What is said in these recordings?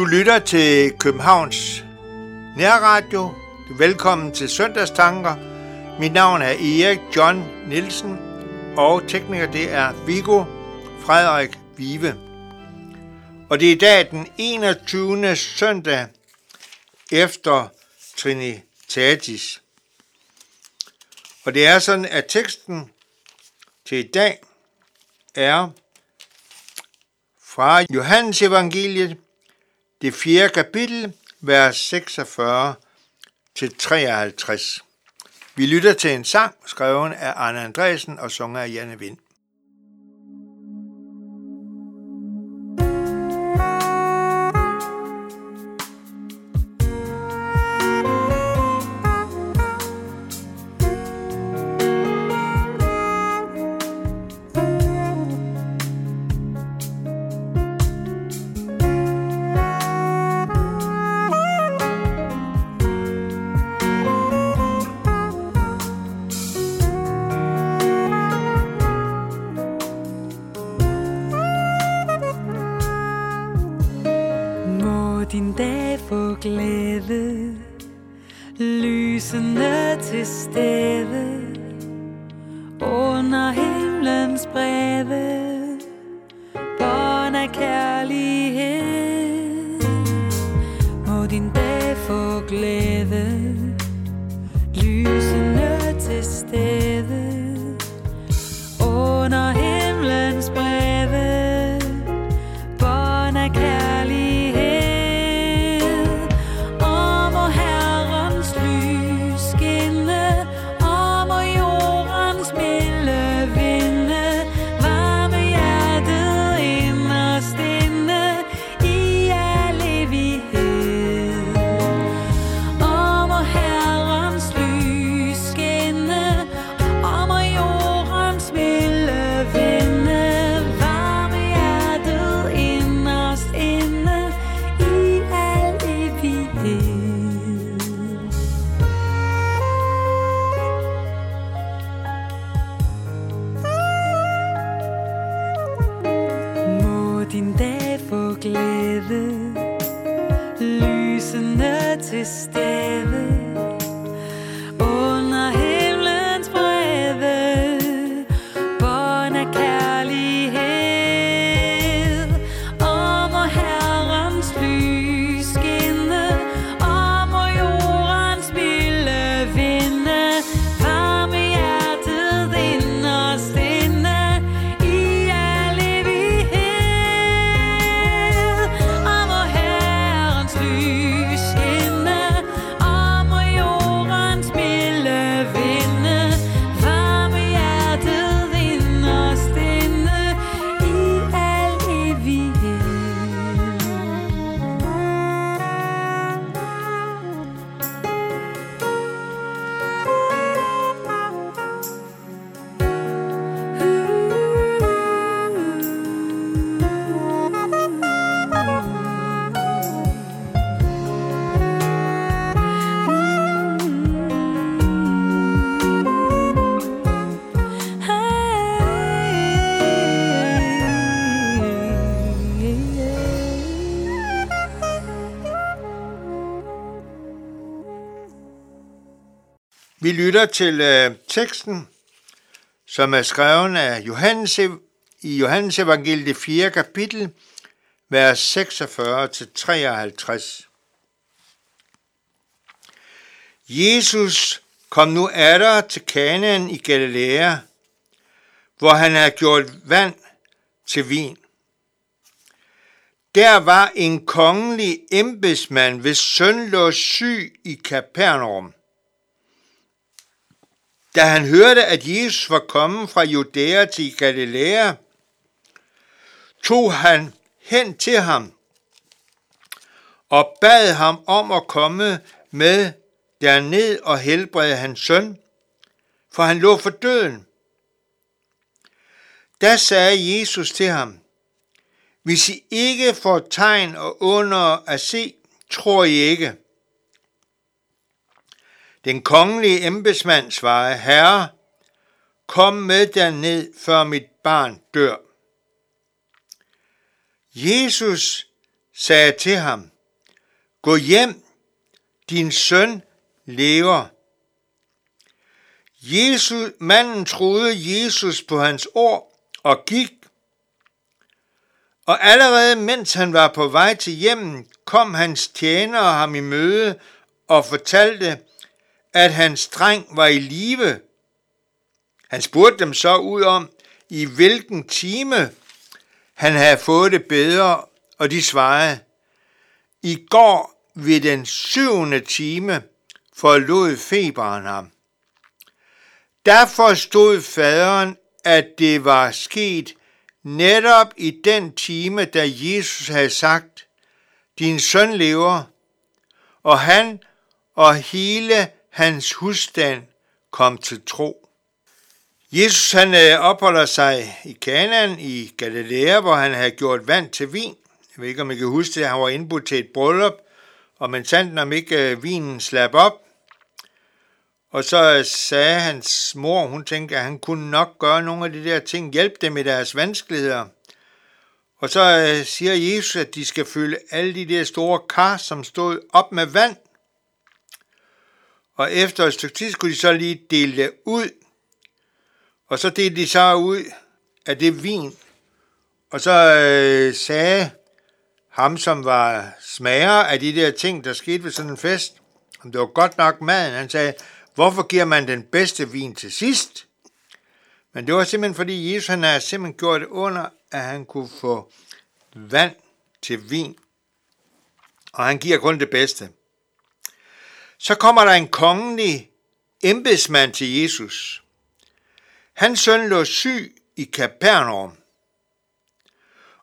Du lytter til Københavns Nærradio. Velkommen til Søndagstanker. Mit navn er Erik John Nielsen, og tekniker det er Viggo Frederik Vive. Og det er i dag den 21. søndag efter Trinitatis. Og det er sådan, at teksten til i dag er fra Johannes evangeliet, det fjerde kapitel, vers 46 til 53. Vi lytter til en sang, skrevet af Anne Andresen og sunget af Janne Vind. Din dag få glæde. Lysende til stede. Under himlens brede Vi lytter til øh, teksten, som er skrevet af Johannes i Johannes evangeliet det 4. kapitel, vers 46 til 53. Jesus kom nu atter til Kanaan i Galilea, hvor han havde gjort vand til vin. Der var en kongelig embedsmand, hvis søn lå syg i Kapernaum. Da han hørte, at Jesus var kommet fra Judæa til Galilea, tog han hen til ham og bad ham om at komme med derned og helbrede hans søn, for han lå for døden. Da sagde Jesus til ham, hvis I ikke får tegn og under at se, tror I ikke. Den kongelige embedsmand svarede, Herre, kom med derned, før mit barn dør. Jesus sagde til ham, Gå hjem, din søn lever. Jesus, manden troede Jesus på hans ord og gik. Og allerede mens han var på vej til hjemmen, kom hans tjenere ham i møde og fortalte, at hans dreng var i live. Han spurgte dem så ud om, i hvilken time han havde fået det bedre, og de svarede, i går ved den syvende time forlod feberen ham. Derfor stod faderen, at det var sket netop i den time, da Jesus havde sagt, din søn lever, og han og hele hans husstand kom til tro. Jesus han øh, opholder sig i Kanaan i Galilea, hvor han havde gjort vand til vin. Jeg ved ikke, om I kan huske det, han var indbudt til et bryllup, og man sandt om ikke øh, vinen slap op. Og så øh, sagde hans mor, hun tænkte, at han kunne nok gøre nogle af de der ting, hjælpe dem i deres vanskeligheder. Og så siger Jesus, at de skal fylde alle de der store kar, som stod op med vand. Og efter et stykke tid skulle de så lige dele det ud. Og så delte de så ud af det vin. Og så øh, sagde ham, som var smager af de der ting, der skete ved sådan en fest, om det var godt nok maden, han sagde, hvorfor giver man den bedste vin til sidst? Men det var simpelthen fordi Jesus han havde simpelthen gjort det under, at han kunne få vand til vin. Og han giver kun det bedste. Så kommer der en kongelig embedsmand til Jesus. Hans søn lå syg i Kapernaum.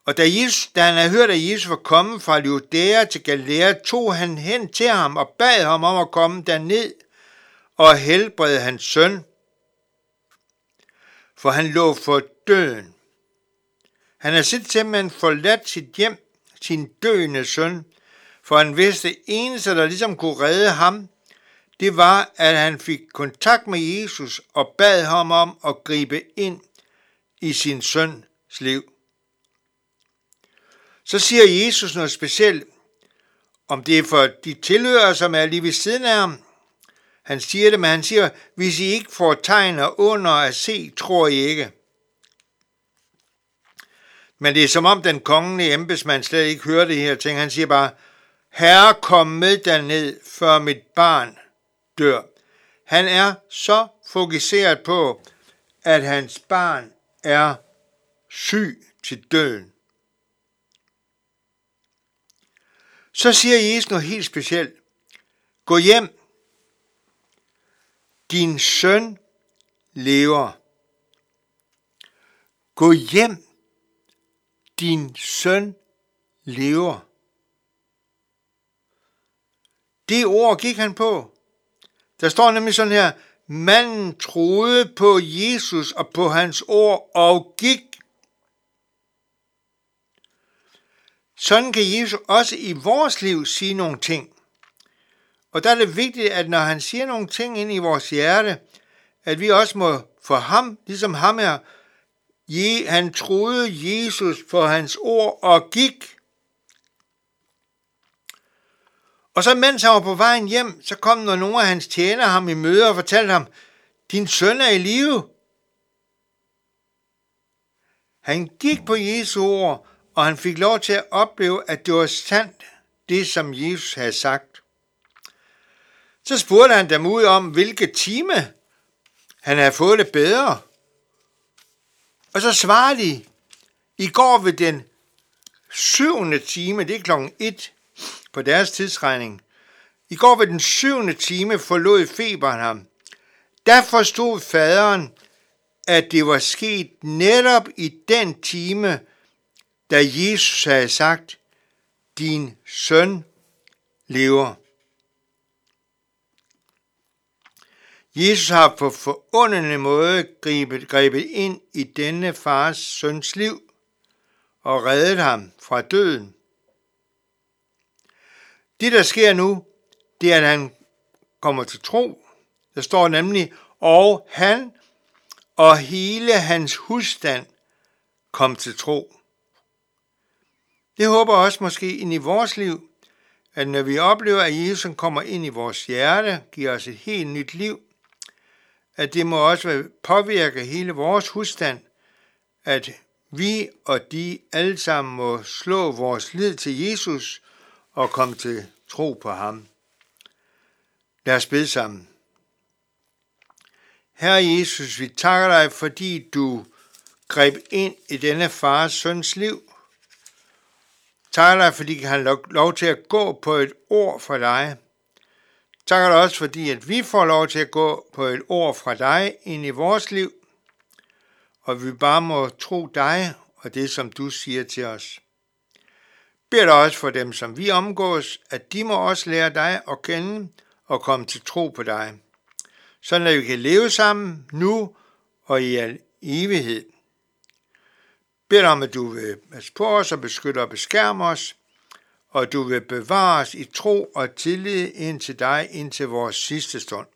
Og da, Jesus, da han havde hørt, at Jesus var kommet fra Judæa til Galilea, tog han hen til ham og bad ham om at komme derned og helbrede hans søn. For han lå for døden. Han havde simpelthen forladt sit hjem, sin døende søn, for han vidste, det eneste, der ligesom kunne redde ham, det var, at han fik kontakt med Jesus og bad ham om at gribe ind i sin søns liv. Så siger Jesus noget specielt, om det er for de tilhører, som er lige ved siden af ham. Han siger det, men han siger, hvis I ikke får tegner under at se, tror I ikke. Men det er som om den kongelige embedsmand slet ikke hører det her ting. Han siger bare, Herre, kom med derned, før mit barn dør. Han er så fokuseret på, at hans barn er syg til døden. Så siger Jesus noget helt specielt. Gå hjem. Din søn lever. Gå hjem. Din søn lever. Det ord gik han på. Der står nemlig sådan her, manden troede på Jesus og på hans ord og gik. Sådan kan Jesus også i vores liv sige nogle ting. Og der er det vigtigt, at når han siger nogle ting ind i vores hjerte, at vi også må for ham, ligesom ham her, han troede Jesus på hans ord og gik. Og så mens han var på vejen hjem, så kom der nogle af hans tjenere ham i møde og fortalte ham, din søn er i live. Han gik på Jesu ord, og han fik lov til at opleve, at det var sandt, det som Jesus havde sagt. Så spurgte han dem ud om, hvilke time han havde fået det bedre. Og så svarede de, i går ved den syvende time, det er klokken 1, på deres tidsregning. I går ved den syvende time forlod feberen ham. Der forstod faderen, at det var sket netop i den time, da Jesus havde sagt, din søn lever. Jesus har på forunderlig måde grebet, grebet ind i denne fars søns liv og reddet ham fra døden. Det, der sker nu, det er, at han kommer til tro. Der står nemlig, og han og hele hans husstand kom til tro. Det håber også måske ind i vores liv, at når vi oplever, at Jesus kommer ind i vores hjerte, giver os et helt nyt liv, at det må også påvirke hele vores husstand, at vi og de alle sammen må slå vores lid til Jesus og kom til tro på ham. Lad os bede sammen. Herre Jesus, vi takker dig, fordi du greb ind i denne fars søns liv. Takker dig, fordi han har lov til at gå på et ord fra dig. Takker dig også, fordi at vi får lov til at gå på et ord fra dig ind i vores liv, og vi bare må tro dig og det, som du siger til os. Bed dig også for dem, som vi omgås, at de må også lære dig at kende og komme til tro på dig, sådan at vi kan leve sammen nu og i al evighed. Bed om, at du vil passe på os og beskytte og beskærme os, og du vil bevare os i tro og tillid ind til dig indtil vores sidste stund.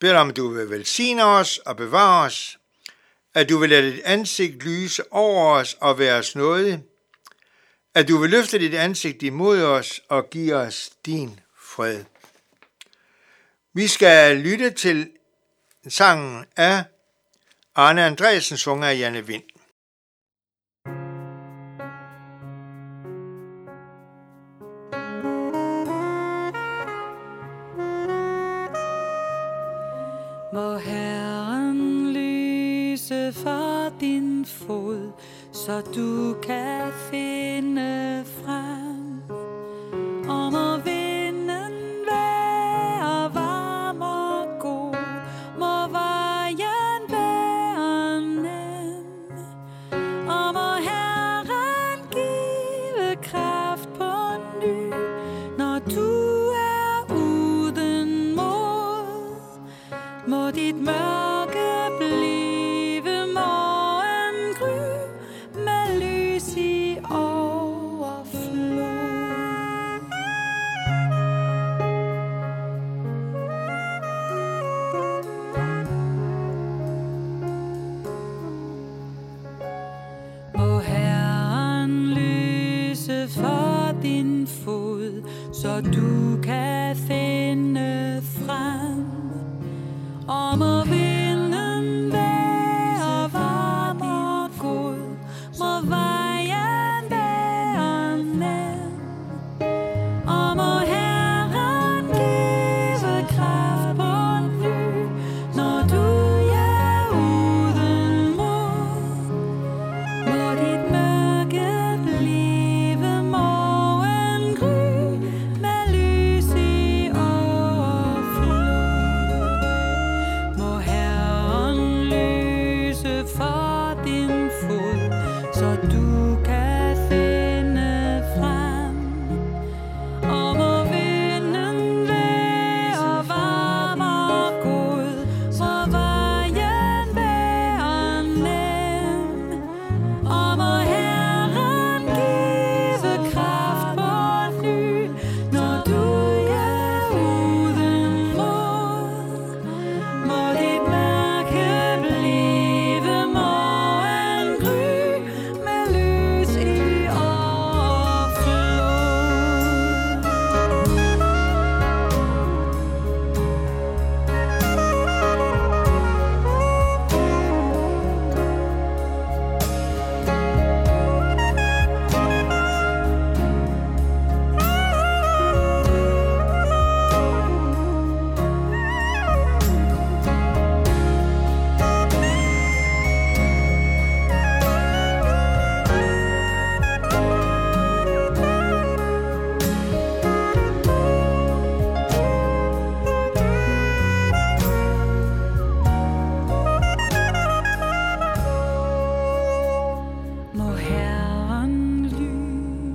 Bed om, at du vil velsigne os og bevare os, at du vil lade dit ansigt lyse over os og være os nådig, at du vil løfte dit ansigt imod os og give os din fred. Vi skal lytte til sangen af Arne Andresen, sunget af Janne Vind. Må Herren lyse for din fod, så du kan finde din fod, så du kan finde frem. Og må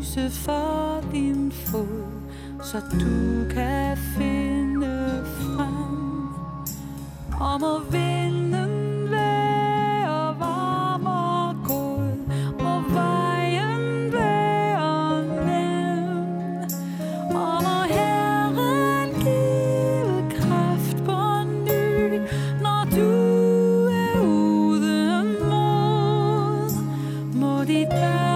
lyse for din fod, så du kan finde frem. Og må vinden være varm og god, må vejen være nem. Og må Herren give kraft på ny, når du er uden mod. Må dit mørke